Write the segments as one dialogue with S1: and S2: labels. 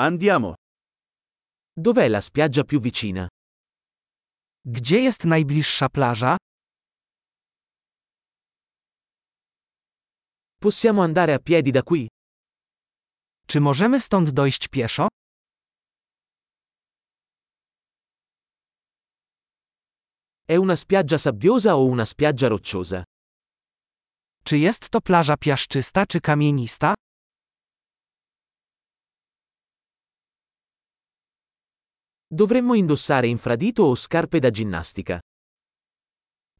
S1: Andiamo.
S2: Dov'è la spiaggia più vicina?
S3: Gdzie jest najbliższa plaża?
S2: Possiamo andare a piedi da qui?
S3: Czy możemy stąd dojść pieszo?
S2: È una spiaggia sabbiosa o una spiaggia rocciosa?
S3: Czy jest to plaża piaszczysta czy kamienista?
S2: Dovremmo indossare infradito o scarpe da ginnastica?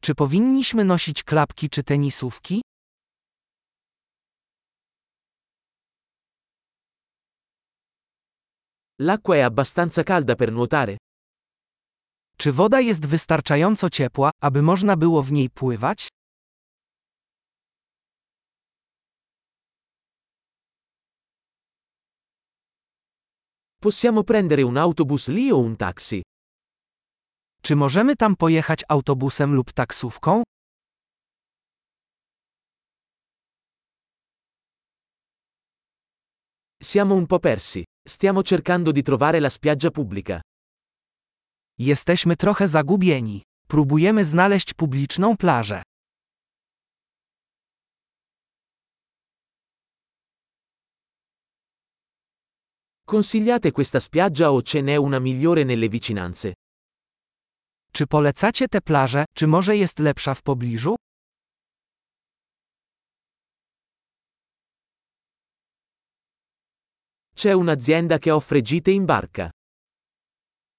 S3: Czy powinniśmy nosić klapki czy tenisówki?
S2: L'acqua è abbastanza calda per nuotare?
S3: Czy woda jest wystarczająco ciepła, aby można było w niej pływać?
S2: Possiamo prendere un autobus lì o un taxi?
S3: Czy możemy tam pojechać autobusem lub taksówką?
S2: Siamo un po' persi. Stiamo cercando di trovare la spiaggia pubblica.
S3: Jesteśmy trochę zagubieni. Próbujemy znaleźć publiczną plażę.
S2: Consigliate questa spiaggia o ce n'è una migliore nelle vicinanze?
S3: Czy polecacie tę plażę, czy może jest lepsza w pobliżu?
S2: C'è un'azienda che offre gite in barca.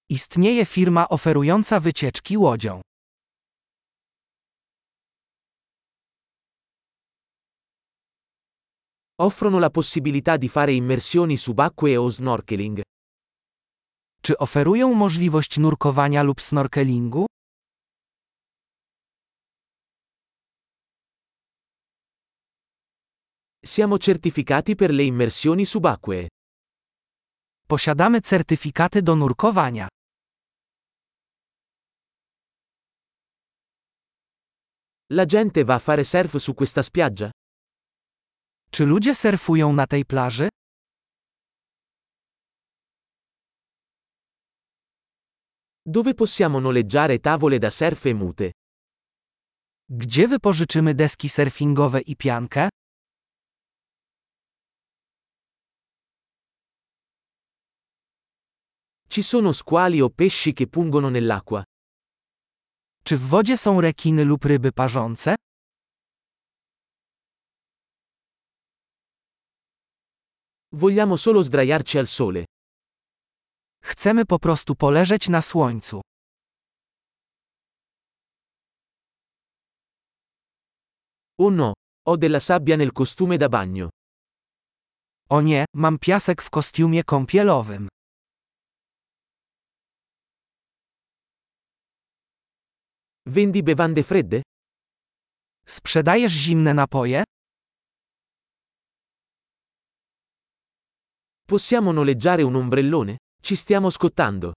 S3: Istnieje firma oferująca wycieczki łodzią.
S2: Offrono la possibilità di fare immersioni subacquee o snorkeling.
S3: Czy oferują możliwość nurkowania lub snorkelingu?
S2: Siamo certificati per le immersioni subacquee.
S3: Posiadamy certyfikaty do nurkowania.
S2: La gente va a fare surf su questa spiaggia?
S3: Czy ludzie surfują na tej plaży?
S2: Dove possiamo noleggiare tavole da surf e mute?
S3: Gdzie wypożyczymy deski surfingowe i piankę?
S2: Ci sono squali o pesci che pungono nell'acqua?
S3: Czy w wodzie są rekiny lub ryby parzące?
S2: Vogliamo solo sdraiarci al sole.
S3: Chcemy po prostu poleżeć na słońcu.
S2: Oh no, ho della sabbia nel costume da bagno.
S3: O nie, mam piasek w kostiumie kąpielowym.
S2: Vendi bevande fredde?
S3: Sprzedajesz zimne napoje?
S2: Possiamo noleggiare un ombrellone? Ci stiamo scottando.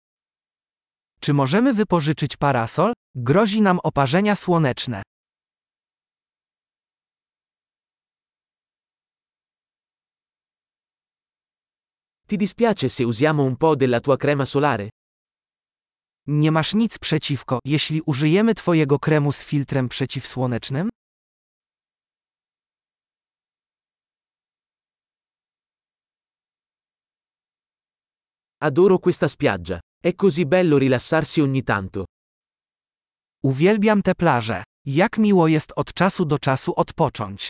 S3: Czy możemy wypożyczyć parasol? Grozi nam oparzenia słoneczne.
S2: Ti dispiace se usiamo un po' della tua crema solare?
S3: Nie masz nic przeciwko, jeśli użyjemy Twojego kremu z filtrem przeciwsłonecznym?
S2: Adoro questa spiaggia. È così bello rilassarsi ogni tanto.
S3: Uwielbiam tę plażę. Jak miło jest od czasu do czasu odpocząć.